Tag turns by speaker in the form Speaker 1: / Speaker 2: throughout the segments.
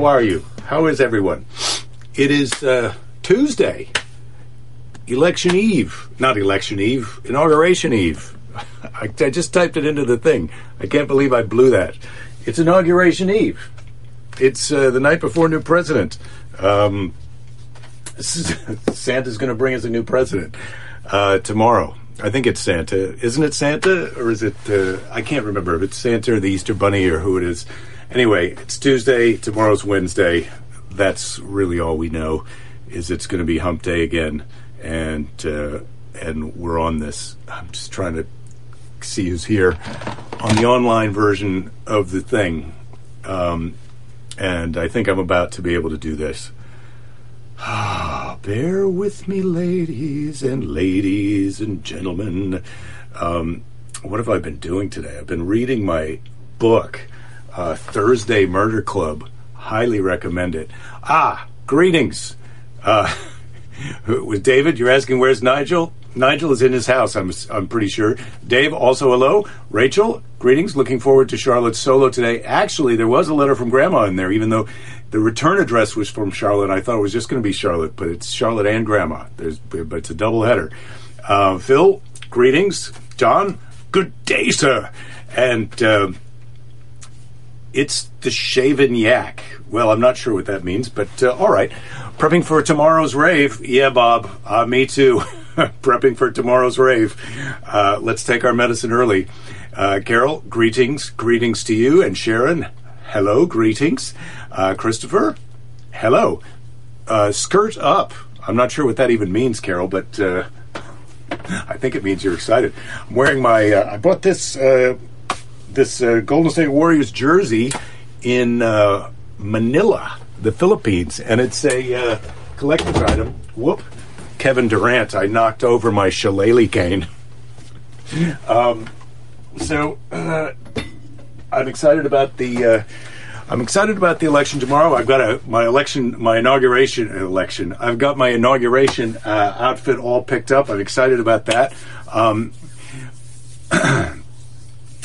Speaker 1: How are you? How is everyone? It is uh, Tuesday, election eve. Not election eve, inauguration eve. I, I just typed it into the thing. I can't believe I blew that. It's inauguration eve. It's uh, the night before new president. Um, Santa's going to bring us a new president uh, tomorrow. I think it's Santa. Isn't it Santa? Or is it, uh, I can't remember if it's Santa or the Easter Bunny or who it is. Anyway, it's Tuesday. Tomorrow's Wednesday. That's really all we know is it's going to be hump day again. And, uh, and we're on this. I'm just trying to see who's here on the online version of the thing. Um, and I think I'm about to be able to do this. Ah, bear with me, ladies and ladies and gentlemen. Um, what have I been doing today? I've been reading my book, uh, Thursday Murder Club. Highly recommend it. Ah, greetings. Uh, with David, you're asking where's Nigel? Nigel is in his house, I'm, I'm pretty sure. Dave, also hello. Rachel, greetings. Looking forward to Charlotte's solo today. Actually, there was a letter from Grandma in there, even though the return address was from Charlotte. I thought it was just going to be Charlotte, but it's Charlotte and Grandma. There's, but it's a double header. Uh, Phil, greetings. John, good day, sir. And uh, it's the shaven yak. Well, I'm not sure what that means, but uh, all right. Prepping for tomorrow's rave. Yeah, Bob. Uh, me too. Prepping for tomorrow's rave. Uh, let's take our medicine early. Uh, Carol, greetings. Greetings to you. And Sharon, hello. Greetings. Uh, Christopher, hello. Uh, skirt up. I'm not sure what that even means, Carol, but I think it means you're excited. I'm wearing my. I bought this this uh, Golden State Warriors jersey in Manila, the Philippines, and it's a collector's item. Whoop. Kevin Durant, I knocked over my shillelagh cane. um, so I'm excited about the I'm excited about the election tomorrow. I've got a my election, my inauguration election. I've got my inauguration uh, outfit all picked up. I'm excited about that. Um,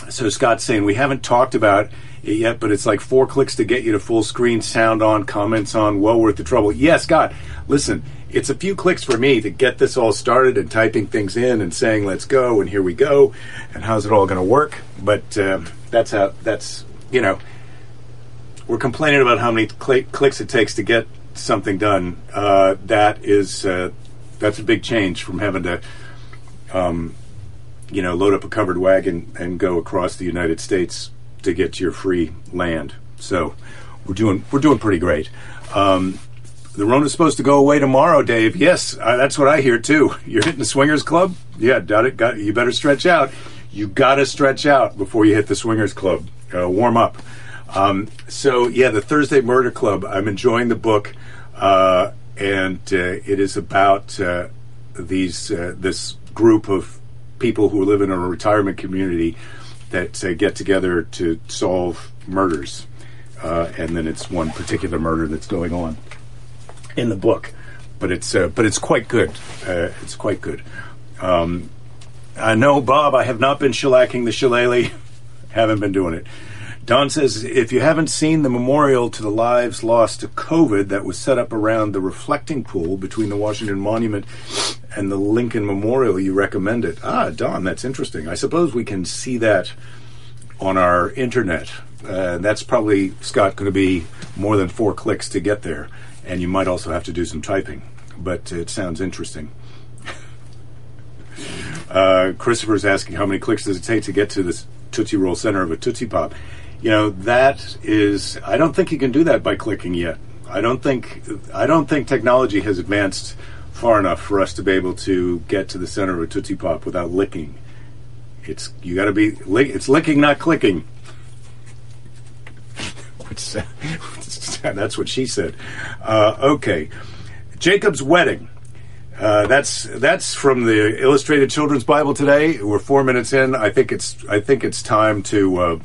Speaker 1: so Scott's saying we haven't talked about it yet, but it's like four clicks to get you to full screen, sound on, comments on. Well worth the trouble. Yes, Scott. Listen, it's a few clicks for me to get this all started and typing things in and saying let's go and here we go and how's it all going to work. But uh, that's how that's you know we're complaining about how many cl- clicks it takes to get something done. Uh, that is uh, that's a big change from having to, um, you know, load up a covered wagon and go across the United States to get to your free land. So we're doing we're doing pretty great. Um, the Rona's supposed to go away tomorrow, Dave. Yes, that's what I hear too. You're hitting the Swingers Club. Yeah, got it. Got, you better stretch out. You got to stretch out before you hit the Swingers Club. Uh, warm up. Um, so yeah, the Thursday Murder Club. I'm enjoying the book, uh, and uh, it is about uh, these uh, this group of people who live in a retirement community that uh, get together to solve murders, uh, and then it's one particular murder that's going on in the book. But it's but it's quite good. it's quite good. Um, I know, Bob. I have not been shellacking the shillelagh. haven't been doing it. Don says if you haven't seen the memorial to the lives lost to COVID that was set up around the reflecting pool between the Washington Monument and the Lincoln Memorial, you recommend it. Ah, Don, that's interesting. I suppose we can see that on our internet. Uh, that's probably, Scott, going to be more than four clicks to get there. And you might also have to do some typing. But it sounds interesting. uh, Christopher's asking how many clicks does it take to get to this Tootsie Roll center of a Tootsie Pop? You know that is i don't think you can do that by clicking yet. I don't think i don't think technology has advanced far enough for us to be able to get to the center of a tootsie pop without licking. It's you got to be it's licking not clicking. That's what she said. Uh, okay. Jacob's wedding. Uh, that's that's from the Illustrated Children's Bible today. We're four minutes in. I think it's I think it's time to uh,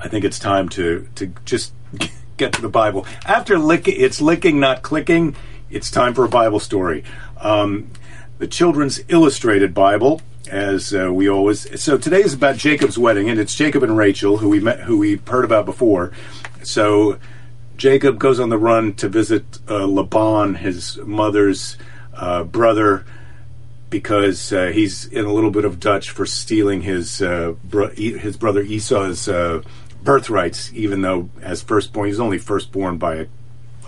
Speaker 1: I think it's time to to just get to the Bible. After licking, it's licking, not clicking. It's time for a Bible story. Um, the Children's Illustrated Bible, as uh, we always. So today is about Jacob's wedding, and it's Jacob and Rachel, who we met, who we heard about before. So Jacob goes on the run to visit uh, Laban, his mother's uh, brother, because uh, he's in a little bit of Dutch for stealing his uh, bro- his brother Esau's uh, birthrights, even though as firstborn he's only firstborn by a,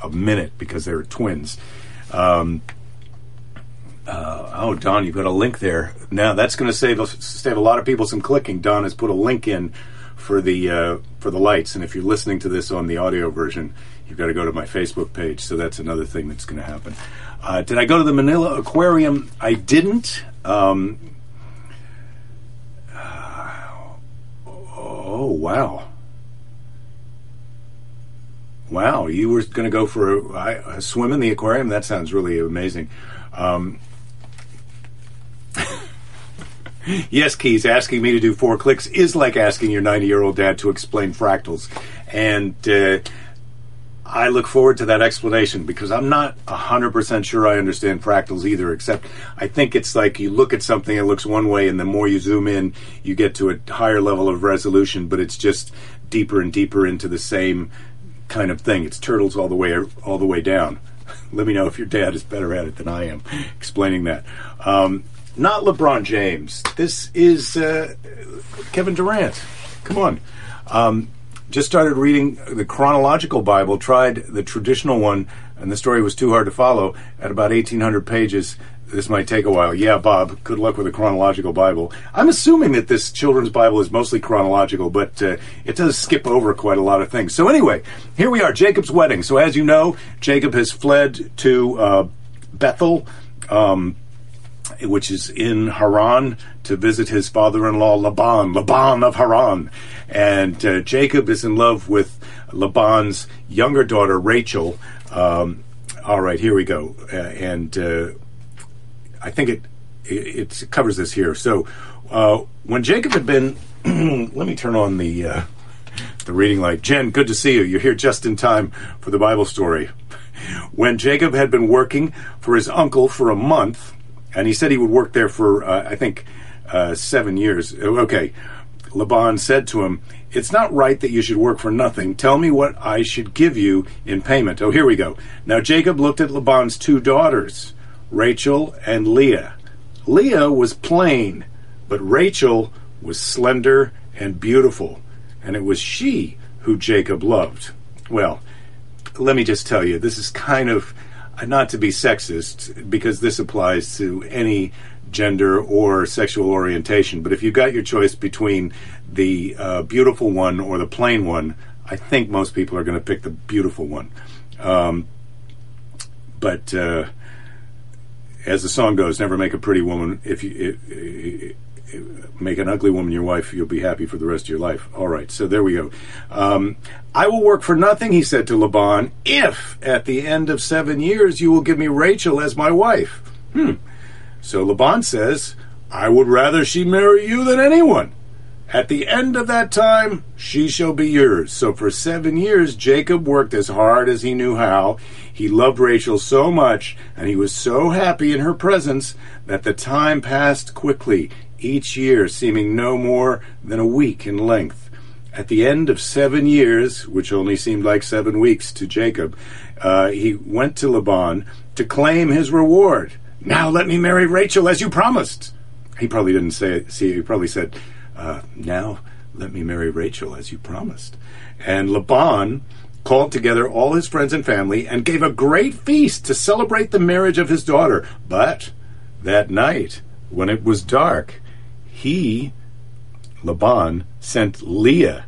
Speaker 1: a minute because they were twins. Um, uh, oh, Don, you've got a link there. Now that's going to save save a lot of people some clicking. Don has put a link in for the uh, for the lights, and if you're listening to this on the audio version, you've got to go to my Facebook page. So that's another thing that's going to happen. Uh, did I go to the Manila Aquarium? I didn't. Um, oh wow. Wow, you were going to go for a, a, swim in the aquarium? That sounds really amazing. Um, yes, Keys, asking me to do four clicks is like asking your 90 year old dad to explain fractals. And uh, I look forward to that explanation because I'm not 100% sure I understand fractals either, except I think it's like you look at something, it looks one way, and the more you zoom in, you get to a higher level of resolution, but it's just deeper and deeper into the same kind of thing. It's turtles all the way all the way down. Let me know if your dad is better at it than I am explaining that. Um, not LeBron James. This is uh, Kevin Durant. Come on. Um, just started reading the chronological Bible, tried the traditional one, and the story was too hard to follow at about 1,800 pages. This might take a while. Yeah, Bob, good luck with the chronological Bible. I'm assuming that this children's Bible is mostly chronological, but uh, it does skip over quite a lot of things. So, anyway, here we are Jacob's wedding. So, as you know, Jacob has fled to uh, Bethel. Um, which is in Haran, to visit his father-in-law Laban, Laban of Haran, and uh, Jacob is in love with Laban's younger daughter Rachel. Um, all right, here we go, uh, and uh, I think it, it, it covers this here. So uh, when Jacob had been, let me turn on the uh, the reading light. Jen, good to see you. You're here just in time for the Bible story. When Jacob had been working for his uncle for a month, and he said he would work there for uh, I think uh, seven years. Okay, Laban said to him, "It's not right that you should work for nothing. Tell me what I should give you in payment." Oh, here we go. Now Jacob looked at Laban's two daughters, Rachel and Leah. Leah was plain, but Rachel was slender and beautiful, and it was she who Jacob loved. Well, let me just tell you, this is kind of not to be sexist, because this applies to any gender or sexual orientation. But if you've got your choice between the uh, beautiful one or the plain one, I think most people are going to pick the beautiful one. Um, but uh, as the song goes, never make a pretty woman if you. If, make an ugly woman your wife, you'll be happy for the rest of your life. All right, so there we go. Um, I will work for nothing, he said to Laban, if at the end of seven years you will give me Rachel as my wife. Hmm. So Laban says, I would rather she marry you than anyone. At the end of that time, she shall be yours. So for seven years, Jacob worked as hard as he knew how. He loved Rachel so much, and he was so happy in her presence that the time passed quickly, each year seeming no more than a week in length. At the end of seven years, which only seemed like seven weeks to Jacob, uh, he went to Laban to claim his reward. Now let me marry Rachel as you promised. He probably didn't say it. See, he probably said, uh, Now let me marry Rachel as you promised. And Laban called together all his friends and family and gave a great feast to celebrate the marriage of his daughter. But that night, when it was dark, he, Laban, sent Leah,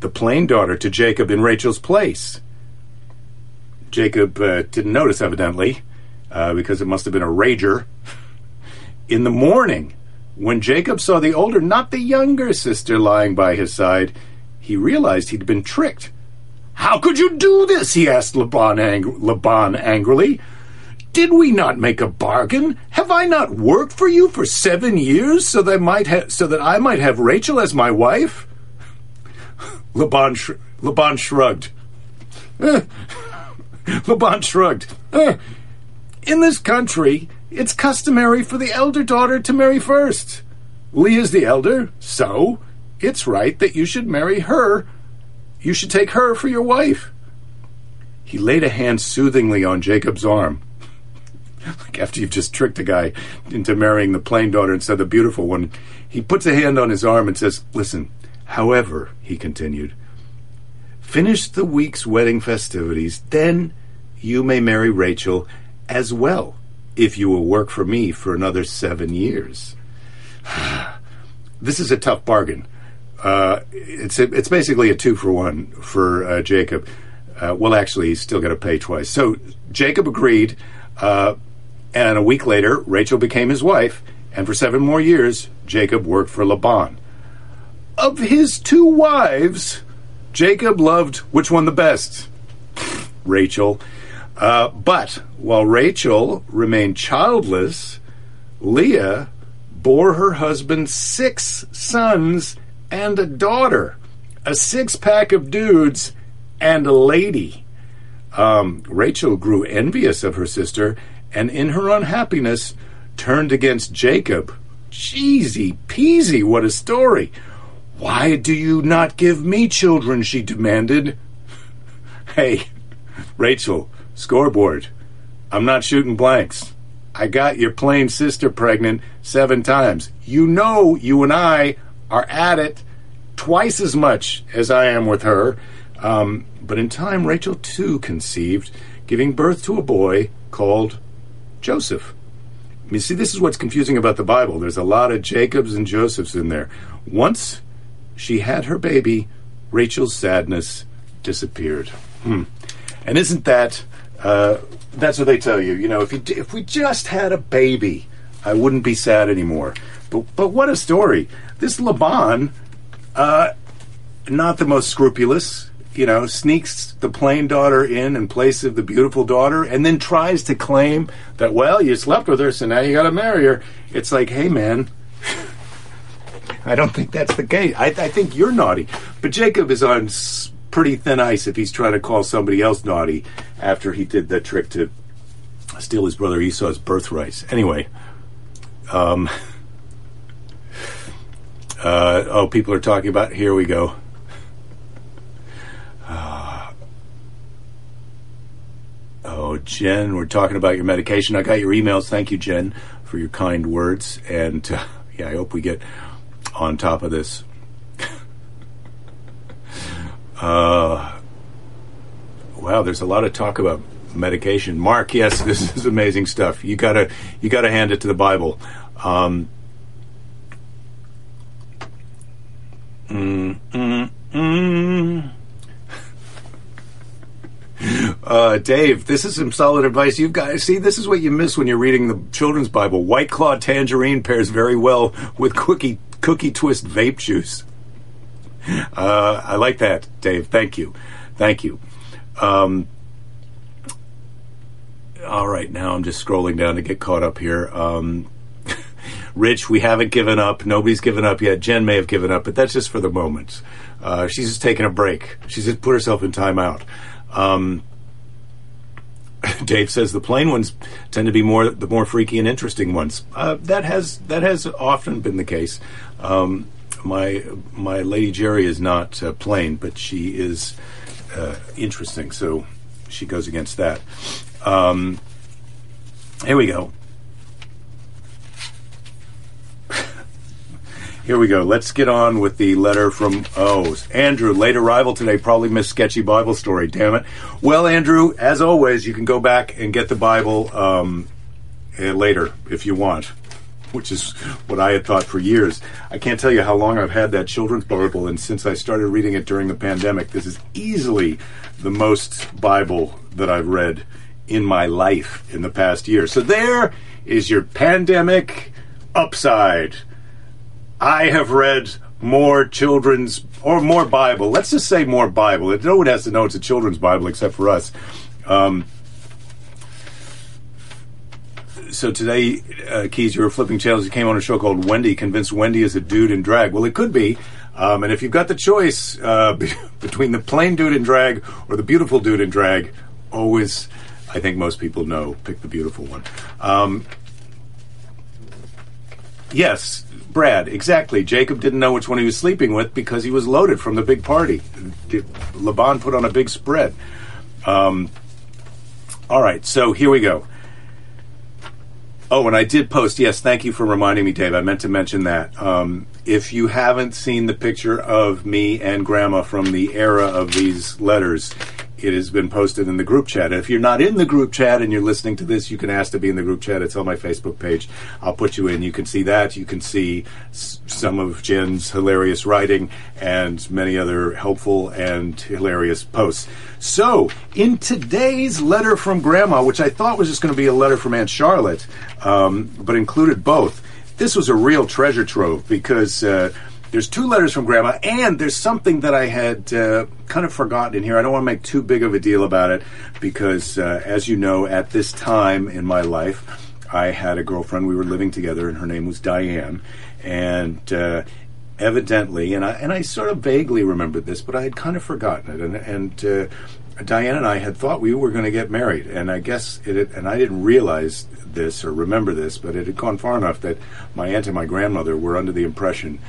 Speaker 1: the plain daughter, to Jacob in Rachel's place. Jacob uh, didn't notice, evidently uh, because it must have been a rager. In the morning, when Jacob saw the older, not the younger sister lying by his side, he realized he'd been tricked. How could you do this? he asked Laban, ang- Laban angrily. Did we not make a bargain? Have I not worked for you for seven years so that I might ha- so that I might have Rachel as my wife? Laban, sh- Laban shrugged. Laban shrugged. In this country, it's customary for the elder daughter to marry first. Leah's the elder, so it's right that you should marry her. You should take her for your wife. he laid a hand soothingly on Jacob's arm. like after you've just tricked a guy into marrying the plain daughter instead of the beautiful one, he puts a hand on his arm and says, Listen, however, he continued, finish the week's wedding festivities, then you may marry Rachel as well if you will work for me for another seven years. this is a tough bargain. Uh, it's a, it's basically a two for one for uh, Jacob. Uh, well, actually, he's still going to pay twice. So Jacob agreed, uh, and a week later, Rachel became his wife, and for seven more years, Jacob worked for Laban. Of his two wives, Jacob loved which one the best? Rachel. Uh, but while Rachel remained childless, Leah bore her husband six sons and a daughter, a six pack of dudes, and a lady. Um, Rachel grew envious of her sister and in her unhappiness turned against Jacob. Cheesy peasy, what a story! Why do you not give me children? she demanded. hey, Rachel, scoreboard. I'm not shooting blanks. I got your plain sister pregnant seven times. You know, you and I are at it twice as much as I am with her. Um, but in time, Rachel too conceived, giving birth to a boy called Joseph. You see, this is what's confusing about the Bible. There's a lot of Jacobs and Josephs in there. Once she had her baby, Rachel's sadness disappeared. Hmm. And isn't that uh, that's what they tell you. You know, if you if we just had a baby, I wouldn't be sad anymore. But but what a story! This Laban, uh, not the most scrupulous. You know, sneaks the plain daughter in in place of the beautiful daughter, and then tries to claim that well, you slept with her, so now you got to marry her. It's like, hey, man. I don't think that's the case. I, I think you're naughty. But Jacob is on pretty thin ice if he's trying to call somebody else naughty after he did that trick to steal his brother Esau's birthright. Anyway, um, uh, oh, people are talking about. Here we go. Uh, oh, Jen, we're talking about your medication. I got your emails. Thank you, Jen, for your kind words. And uh, yeah, I hope we get on top of this. Uh, wow, there's a lot of talk about medication. Mark, yes, this is amazing stuff. You gotta you gotta hand it to the Bible. Um, mm, mm, mm. Uh, Dave, this is some solid advice. You've got see, this is what you miss when you're reading the children's Bible. White Claw tangerine pairs very well with cookie cookie twist vape juice. Uh, I like that, Dave. Thank you. Thank you. Um, all right, now I'm just scrolling down to get caught up here. Um, Rich, we haven't given up. Nobody's given up yet. Jen may have given up, but that's just for the moment. Uh, she's just taking a break. She's just put herself in timeout. Um, Dave says the plain ones tend to be more the more freaky and interesting ones. Uh, that has that has often been the case. Um, my my lady Jerry is not uh, plain, but she is uh, interesting. So she goes against that. Um, here we go. Here we go. Let's get on with the letter from oh Andrew. Late arrival today. Probably missed sketchy Bible story. Damn it. Well, Andrew, as always, you can go back and get the Bible um, eh, later if you want which is what I had thought for years. I can't tell you how long I've had that children's Bible, and since I started reading it during the pandemic, this is easily the most Bible that I've read in my life in the past year. So there is your pandemic upside. I have read more children's or more Bible. Let's just say more Bible. No one has to know it's a children's Bible except for us. Um, so today, uh, Keys, you were flipping channels. You came on a show called Wendy, convinced Wendy is a dude in drag. Well, it could be. Um, and if you've got the choice uh, between the plain dude in drag or the beautiful dude in drag, always, I think most people know, pick the beautiful one. Um, yes, Brad, exactly. Jacob didn't know which one he was sleeping with because he was loaded from the big party. Laban put on a big spread. Um, all right, so here we go. Oh, and I did post. Yes, thank you for reminding me, Dave. I meant to mention that. Um, if you haven't seen the picture of me and Grandma from the era of these letters, it has been posted in the group chat. If you're not in the group chat and you're listening to this, you can ask to be in the group chat. It's on my Facebook page. I'll put you in. You can see that. You can see s- some of Jen's hilarious writing and many other helpful and hilarious posts. So, in today's letter from Grandma, which I thought was just going to be a letter from Aunt Charlotte, um, but included both, this was a real treasure trove because. Uh, there's two letters from Grandma, and there's something that I had uh, kind of forgotten in here. I don't want to make too big of a deal about it because, uh, as you know, at this time in my life, I had a girlfriend. We were living together, and her name was Diane. And uh, evidently, and I and I sort of vaguely remembered this, but I had kind of forgotten it. And and uh, Diane and I had thought we were going to get married, and I guess it. Had, and I didn't realize this or remember this, but it had gone far enough that my aunt and my grandmother were under the impression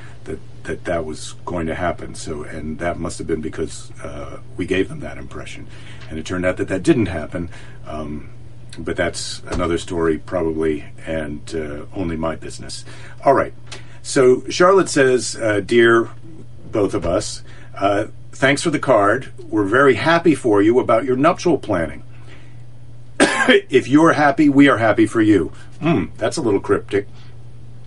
Speaker 1: that that was going to happen. So, and that must have been because uh, we gave them that impression, and it turned out that that didn't happen. Um, but that's another story, probably, and uh, only my business. All right. So Charlotte says, uh, "Dear both of us, uh, thanks for the card. We're very happy for you about your nuptial planning. if you're happy, we are happy for you. Hmm, that's a little cryptic.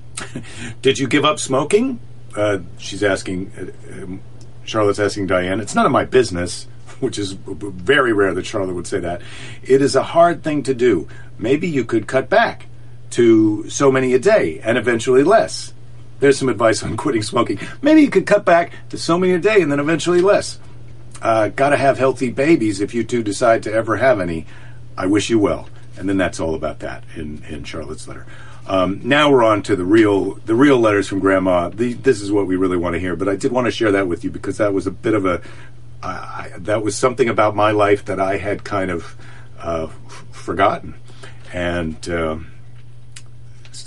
Speaker 1: Did you give up smoking? Uh, she's asking. Uh, um, Charlotte's asking Diane. It's none of my business, which is very rare that Charlotte would say that. It is a hard thing to do. Maybe you could cut back to so many a day and eventually less. There's some advice on quitting smoking. Maybe you could cut back to so many a day and then eventually less. Uh, Got to have healthy babies if you two decide to ever have any. I wish you well. And then that's all about that in, in Charlotte's letter. Um, now we're on to the real the real letters from Grandma. The, this is what we really want to hear. But I did want to share that with you because that was a bit of a I, I, that was something about my life that I had kind of uh, f- forgotten. And uh,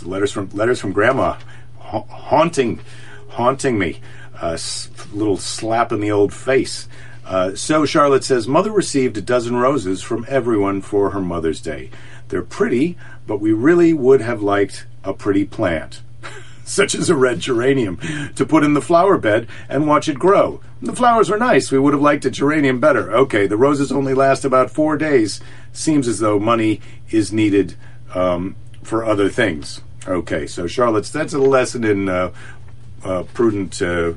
Speaker 1: letters from letters from Grandma ha- haunting haunting me. A s- little slap in the old face. Uh, so Charlotte says, Mother received a dozen roses from everyone for her Mother's Day. They're pretty, but we really would have liked a pretty plant, such as a red geranium, to put in the flower bed and watch it grow. The flowers were nice. We would have liked a geranium better. Okay, the roses only last about four days. Seems as though money is needed um, for other things. Okay, so Charlotte's that's a lesson in uh, uh, prudent uh,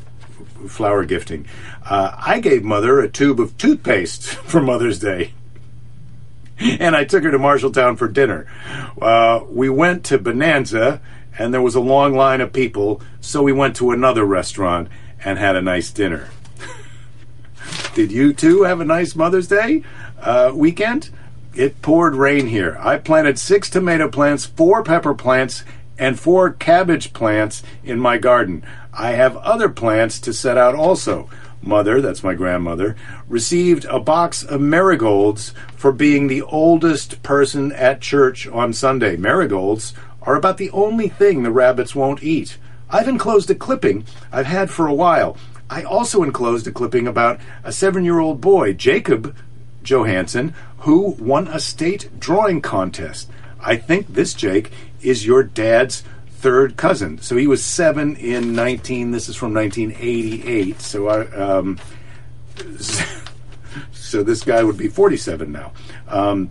Speaker 1: flower gifting. Uh, I gave Mother a tube of toothpaste for Mother's Day and I took her to Marshalltown for dinner. Uh, we went to Bonanza, and there was a long line of people, so we went to another restaurant and had a nice dinner. Did you too have a nice Mother's Day uh, weekend? It poured rain here. I planted six tomato plants, four pepper plants, and four cabbage plants in my garden. I have other plants to set out also mother, that's my grandmother, received a box of marigolds for being the oldest person at church on Sunday. Marigolds are about the only thing the rabbits won't eat. I've enclosed a clipping I've had for a while. I also enclosed a clipping about a seven year old boy, Jacob Johansson, who won a state drawing contest. I think this Jake is your dad's third cousin. So he was seven in 19. This is from 1988. So I, um, so this guy would be 47 now. Um,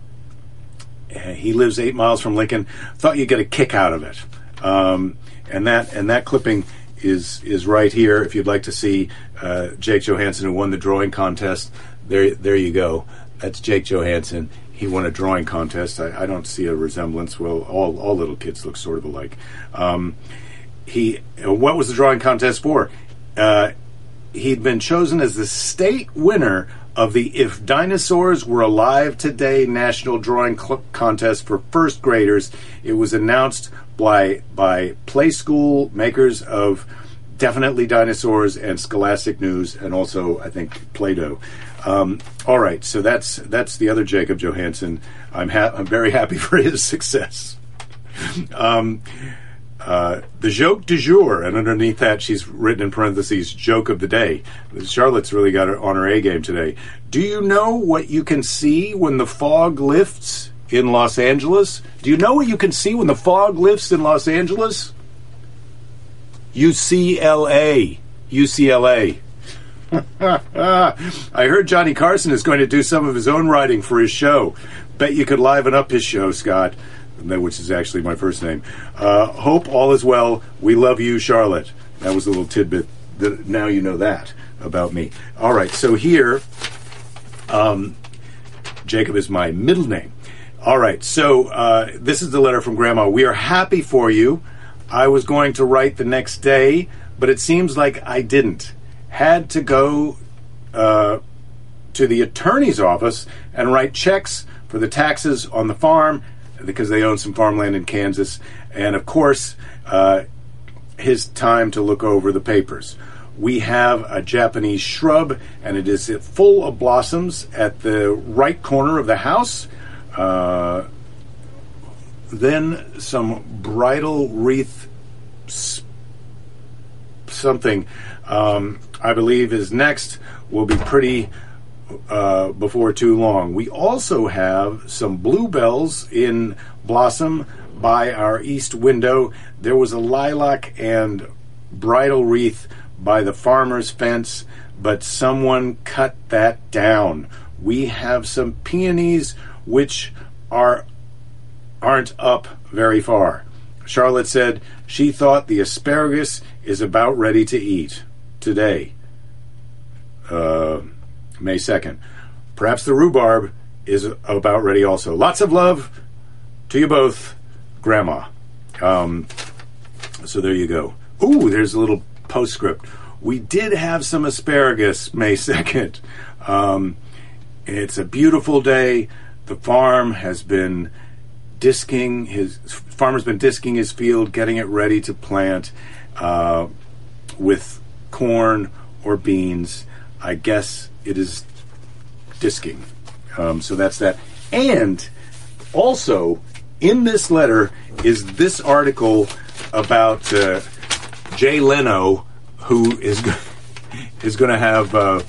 Speaker 1: he lives eight miles from Lincoln. Thought you'd get a kick out of it. Um, and that and that clipping is is right here. If you'd like to see uh, Jake Johansson who won the drawing contest, there there you go. That's Jake Johansson. He won a drawing contest. I, I don't see a resemblance. Well, all all little kids look sort of alike. Um, he what was the drawing contest for? Uh, he'd been chosen as the state winner of the If Dinosaurs Were Alive Today National Drawing Cl- Contest for first graders. It was announced by by Playskool makers of Definitely Dinosaurs and Scholastic News, and also I think Play-Doh. Um, all right, so that's that's the other Jacob Johansson. I'm ha- I'm very happy for his success. Um, Uh, the joke du jour, and underneath that, she's written in parentheses, joke of the day. Charlotte's really got her on her A game today. Do you know what you can see when the fog lifts in Los Angeles? Do you know what you can see when the fog lifts in Los Angeles? UCLA. UCLA. I heard Johnny Carson is going to do some of his own writing for his show. Bet you could liven up his show, Scott which is actually my first name. Uh, hope all is well. We love you, Charlotte. That was a little tidbit. That now you know that about me. All right, so here, um, Jacob is my middle name. All right, so uh, this is the letter from Grandma. We are happy for you. I was going to write the next day, but it seems like I didn't. Had to go uh, to the attorney's office and write checks for the taxes on the farm because they own some farmland in Kansas, and of course, uh, his time to look over the papers. We have a Japanese shrub, and it is full of blossoms at the right corner of the house. Uh, then some bridal wreath something um, I believe is next will be pretty uh, before too long. We also have some bluebells in blossom by our east window. There was a lilac and bridal wreath by the farmer's fence, but someone cut that down. We have some peonies which are aren't up very far. Charlotte said she thought the asparagus is about ready to eat today. Uh, May 2nd. Perhaps the rhubarb is about ready also. Lots of love to you both, Grandma. Um, so there you go. Ooh, there's a little postscript. We did have some asparagus May 2nd. Um, it's a beautiful day. The farm has been disking his farmer's been disking his field, getting it ready to plant uh, with corn or beans. I guess it is disking. Um, so that's that. And also, in this letter is this article about uh, Jay Leno, who is is going to have uh,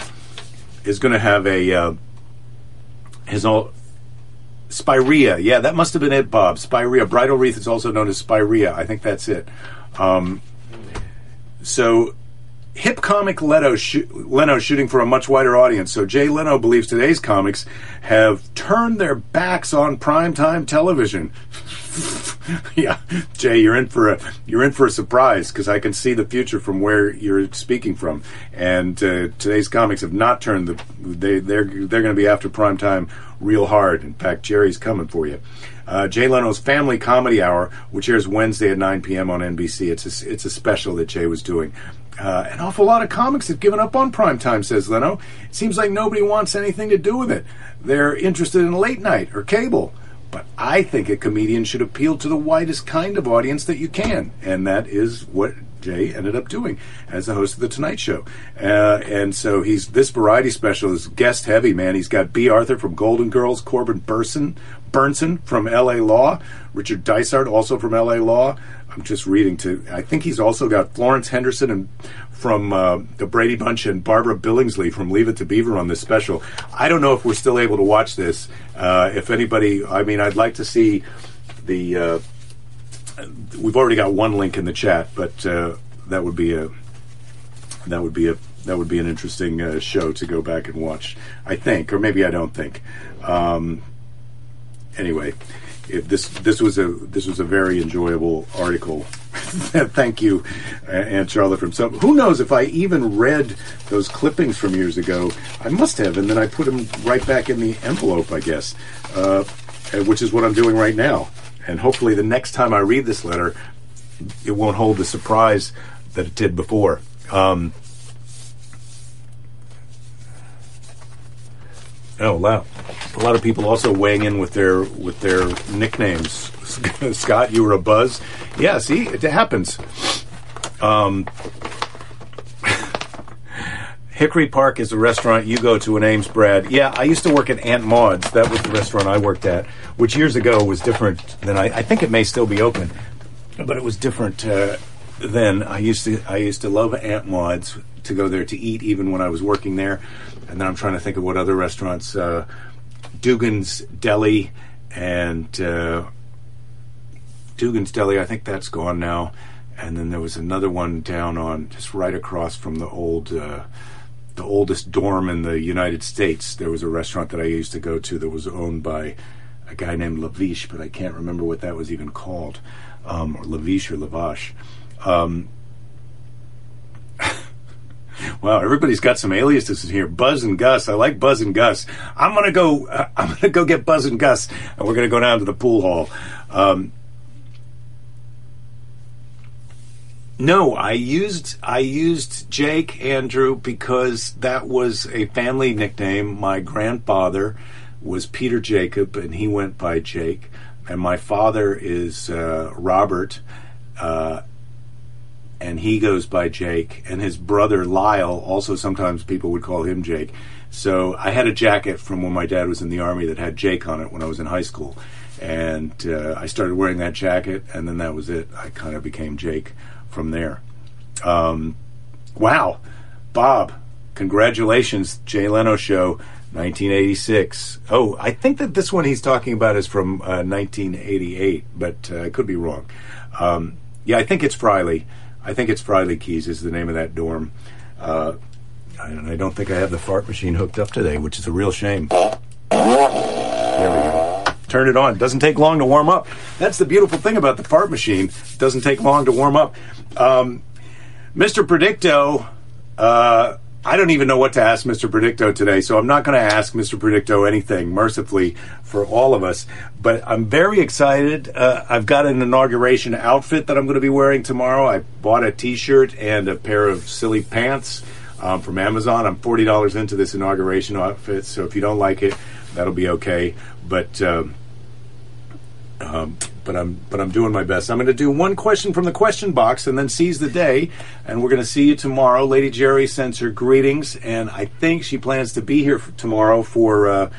Speaker 1: is going to have a uh, his all spirea. Yeah, that must have been it, Bob. Spirea. Bridal wreath is also known as spirea. I think that's it. Um, so hip comic Leno, sh- Leno shooting for a much wider audience. So Jay Leno believes today's comics have turned their backs on primetime television. yeah, Jay, you're in for a you're in for a surprise because I can see the future from where you're speaking from. And uh, today's comics have not turned the they they're they're going to be after primetime real hard. In fact, Jerry's coming for you. Uh, Jay Leno's Family Comedy Hour, which airs Wednesday at 9 p.m. on NBC. It's a, it's a special that Jay was doing. Uh, an awful lot of comics have given up on prime time, says Leno. It seems like nobody wants anything to do with it. They're interested in late night or cable. But I think a comedian should appeal to the widest kind of audience that you can. And that is what Jay ended up doing as the host of the Tonight Show. Uh, and so he's this variety special is guest heavy, man. He's got Bea Arthur from Golden Girls, Corbin Bernsen, Bernsen from L.A. Law, Richard Dysart also from L.A. Law, I'm just reading to. I think he's also got Florence Henderson and from uh, the Brady Bunch and Barbara Billingsley from Leave It to Beaver on this special. I don't know if we're still able to watch this. Uh, if anybody, I mean, I'd like to see the. Uh, we've already got one link in the chat, but uh, that would be a that would be a that would be an interesting uh, show to go back and watch. I think, or maybe I don't think. Um, anyway this this was a this was a very enjoyable article. Thank you, Aunt Charlotte. From some, who knows if I even read those clippings from years ago? I must have, and then I put them right back in the envelope, I guess, uh, which is what I'm doing right now. And hopefully, the next time I read this letter, it won't hold the surprise that it did before. Um, Oh wow! A lot of people also weighing in with their with their nicknames. Scott, you were a buzz. Yeah, see, it happens. Um, Hickory Park is a restaurant you go to in Ames, Brad. Yeah, I used to work at Aunt Maud's. That was the restaurant I worked at, which years ago was different than I, I think it may still be open. but it was different uh, then. I used to I used to love Aunt Maud's to go there to eat, even when I was working there. And then I'm trying to think of what other restaurants. Uh, Dugan's Deli and uh, Dugan's Deli. I think that's gone now. And then there was another one down on just right across from the old. Uh, the oldest dorm in the United States. There was a restaurant that I used to go to that was owned by a guy named Lavish, but I can't remember what that was even called, um, or Lavish or Lavash. Um, wow, everybody's got some aliases in here. Buzz and Gus. I like Buzz and Gus. I'm gonna go. Uh, I'm gonna go get Buzz and Gus, and we're gonna go down to the pool hall. Um, No, I used I used Jake Andrew because that was a family nickname. My grandfather was Peter Jacob, and he went by Jake. And my father is uh, Robert, uh, and he goes by Jake. And his brother Lyle, also sometimes people would call him Jake. So I had a jacket from when my dad was in the army that had Jake on it when I was in high school, and uh, I started wearing that jacket, and then that was it. I kind of became Jake from there. Um, wow, Bob, congratulations, Jay Leno show, 1986. Oh, I think that this one he's talking about is from uh, 1988, but uh, I could be wrong. Um, yeah, I think it's Friley. I think it's Friley Keys is the name of that dorm. Uh, and I don't think I have the fart machine hooked up today, which is a real shame. There we go. Turn it on. Doesn't take long to warm up. That's the beautiful thing about the fart machine. Doesn't take long to warm up. Um, Mr. Predicto, uh, I don't even know what to ask Mr. Predicto today, so I'm not going to ask Mr. Predicto anything, mercifully, for all of us. But I'm very excited. Uh, I've got an inauguration outfit that I'm going to be wearing tomorrow. I bought a t shirt and a pair of silly pants um, from Amazon. I'm $40 into this inauguration outfit, so if you don't like it, that'll be okay. But. Um, um, but I'm but I'm doing my best. I'm going to do one question from the question box and then seize the day, and we're going to see you tomorrow. Lady Jerry sends her greetings, and I think she plans to be here tomorrow for. Uh,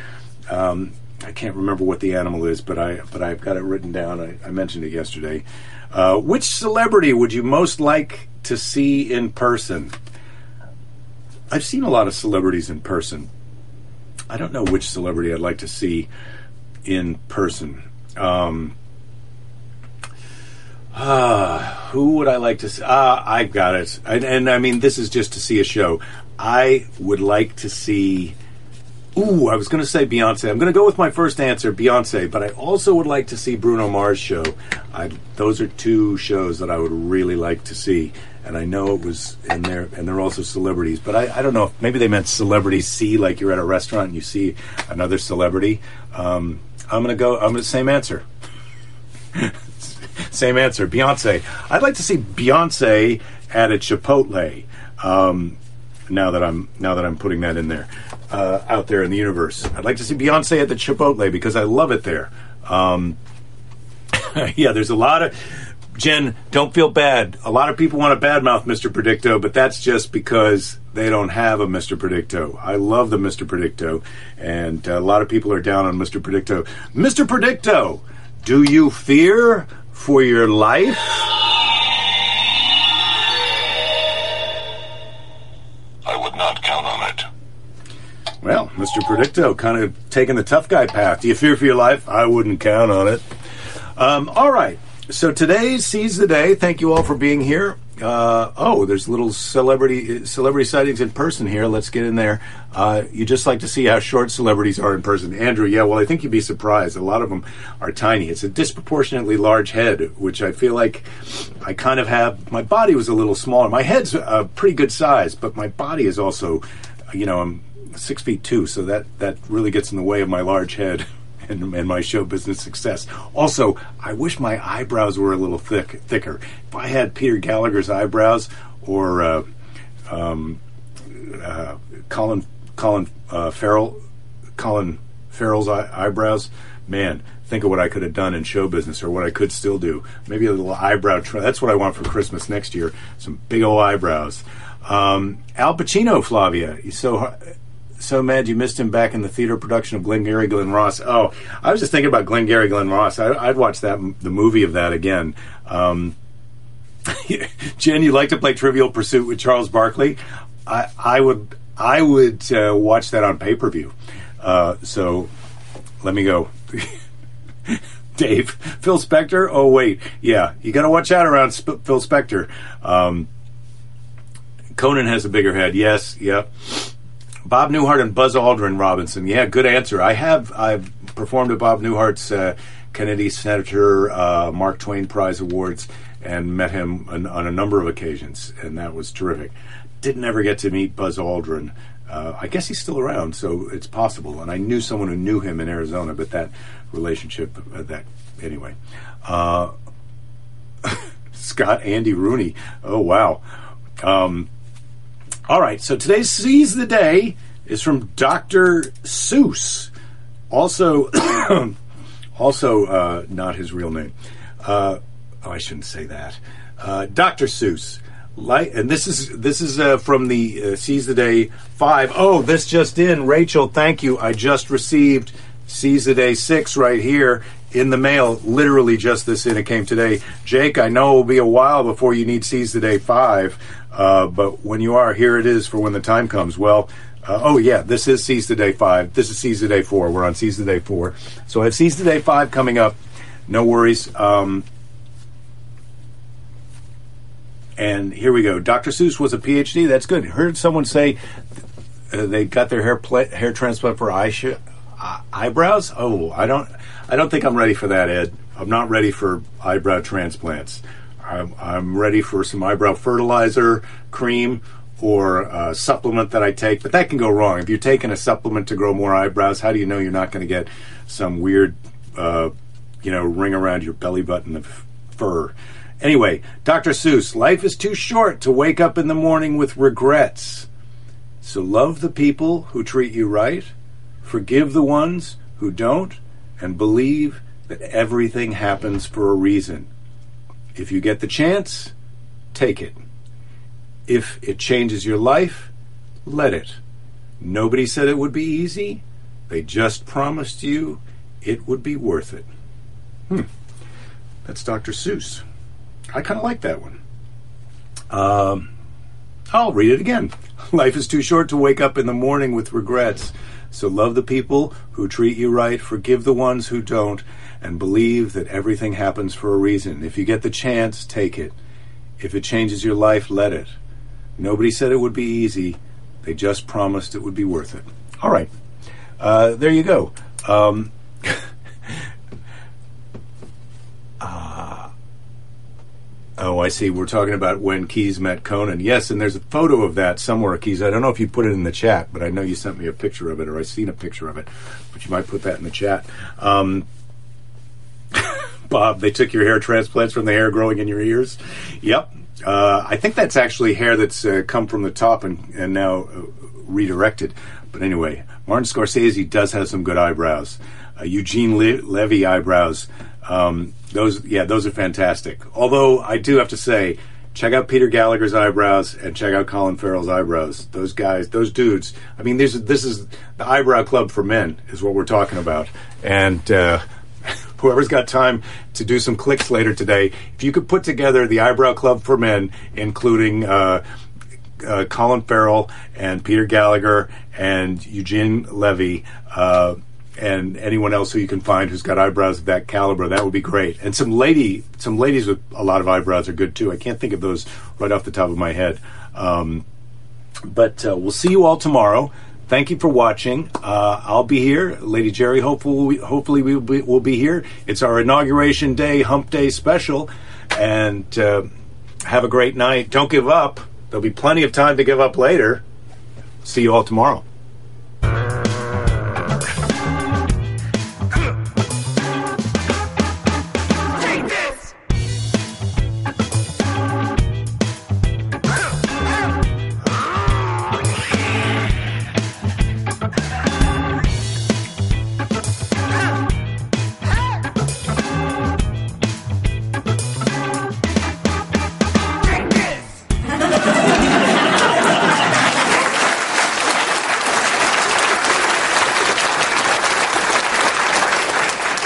Speaker 1: um, I can't remember what the animal is, but I but I've got it written down. I, I mentioned it yesterday. Uh, which celebrity would you most like to see in person? I've seen a lot of celebrities in person. I don't know which celebrity I'd like to see in person. Um, uh, who would I like to see? Ah, uh, I've got it. And, and, I mean, this is just to see a show. I would like to see. Ooh, I was going to say Beyonce. I'm going to go with my first answer, Beyonce. But I also would like to see Bruno Mars show. I, those are two shows that I would really like to see. And I know it was in there, and they're also celebrities. But I, I don't know. If, maybe they meant celebrity see, like you're at a restaurant and you see another celebrity. Um, I'm going to go. I'm going to the same answer. same answer. Beyonce. I'd like to see Beyonce at a Chipotle. Um, now that I'm now that I'm putting that in there, uh, out there in the universe, I'd like to see Beyonce at the Chipotle because I love it there. Um, yeah, there's a lot of Jen. Don't feel bad. A lot of people want to badmouth Mr. Predicto, but that's just because they don't have a Mr. Predicto. I love the Mr. Predicto, and a lot of people are down on Mr. Predicto. Mr. Predicto, do you fear for your life?
Speaker 2: I would not count on it.
Speaker 1: Well, Mr. Predicto, kind of taking the tough guy path. Do you fear for your life? I wouldn't count on it. Um, all right. So today seize the day. Thank you all for being here. Uh, oh, there's little celebrity celebrity sightings in person here. Let's get in there. Uh, you just like to see how short celebrities are in person. Andrew, yeah, well, I think you'd be surprised. A lot of them are tiny. It's a disproportionately large head, which I feel like I kind of have. My body was a little smaller. My head's a pretty good size, but my body is also, you know, I'm six feet two, so that that really gets in the way of my large head. and, and, my show business success. Also, I wish my eyebrows were a little thick, thicker. If I had Peter Gallagher's eyebrows or uh, um, uh, Colin Colin uh, Farrell, Colin Farrell's eye- eyebrows, man, think of what I could have done in show business or what I could still do. Maybe a little eyebrow. Tr- that's what I want for Christmas next year. Some big old eyebrows. Um, Al Pacino, Flavia. You so so mad you missed him back in the theater production of Glengarry Glen Ross. Oh, I was just thinking about Glengarry Glen Ross. I, would watch that the movie of that again. Um, Jen, you like to play Trivial Pursuit with Charles Barkley? I, I would I would uh, watch that on pay per view. Uh, so let me go. Dave, Phil Spector. Oh wait, yeah, you got to watch out around Sp- Phil Spector. Um, Conan has a bigger head. Yes, yep. Bob Newhart and Buzz Aldrin Robinson. Yeah, good answer. I have I've performed at Bob Newhart's uh, Kennedy Center uh, Mark Twain Prize Awards and met him on, on, a number of occasions, and that was terrific. Didn't ever get to meet Buzz Aldrin. Uh, I guess he's still around, so it's possible. And I knew someone who knew him in Arizona, but that relationship, uh, that anyway. Uh, Scott Andy Rooney. Oh wow. Um, all right, so today's Seize the Day is from Dr. Seuss. Also, also uh, not his real name. Uh, oh, I shouldn't say that. Uh, Dr. Seuss. Light, and this is this is uh, from the uh, Seize the Day five. Oh, this just in, Rachel. Thank you. I just received Seize the Day six right here in the mail. Literally just this in. It came today. Jake, I know it will be a while before you need Seize the Day five. Uh, but when you are, here it is for when the time comes. Well, uh, oh yeah, this is Seize the Day 5. This is Seize the Day 4. We're on Seize the Day 4. So I have Seize the Day 5 coming up. No worries. Um, and here we go. Dr. Seuss was a PhD. That's good. Heard someone say uh, they got their hair pla- hair transplant for eye sh- uh, eyebrows. Oh, I don't. I don't think I'm ready for that, Ed. I'm not ready for eyebrow transplants. I'm, I'm ready for some eyebrow fertilizer cream or a supplement that I take, but that can go wrong. If you're taking a supplement to grow more eyebrows, how do you know you're not going to get some weird, uh, you know, ring around your belly button of fur? Anyway, Dr. Seuss, life is too short to wake up in the morning with regrets. So love the people who treat you right, forgive the ones who don't, and believe that everything happens for a reason. If you get the chance, take it. If it changes your life, let it. Nobody said it would be easy. They just promised you it would be worth it. Hmm. That's Dr. Seuss. I kind of like that one. Um, I'll read it again. Life is too short to wake up in the morning with regrets. So love the people who treat you right, forgive the ones who don't, and believe that everything happens for a reason. If you get the chance, take it. If it changes your life, let it. Nobody said it would be easy. They just promised it would be worth it. All right. Uh, there you go. Um, uh, oh, I see. We're talking about when Keys met Conan. Yes, and there's a photo of that somewhere, Keys. I don't know if you put it in the chat, but I know you sent me a picture of it, or I've seen a picture of it. But you might put that in the chat. Um, Bob, they took your hair transplants from the hair growing in your ears. Yep. Uh, I think that's actually hair that's uh, come from the top and, and now uh, redirected. But anyway, Martin Scorsese does have some good eyebrows. Uh, Eugene Le- Levy eyebrows. Um, those, yeah, those are fantastic. Although I do have to say, check out Peter Gallagher's eyebrows and check out Colin Farrell's eyebrows. Those guys, those dudes. I mean, this, this is the eyebrow club for men, is what we're talking about. And uh, whoever's got time to do some clicks later today, if you could put together the Eyebrow Club for Men, including uh, uh, Colin Farrell and Peter Gallagher and Eugene Levy. Uh, and anyone else who you can find who's got eyebrows of that caliber, that would be great. And some lady, some ladies with a lot of eyebrows are good too. I can't think of those right off the top of my head. Um, but uh, we'll see you all tomorrow thank you for watching. Uh, I'll be here, Lady Jerry. Hopefully, hopefully we will be, we'll be here. It's our inauguration day, Hump Day special, and uh, have a great night. Don't give up. There'll be plenty of time to give up later. See you all tomorrow.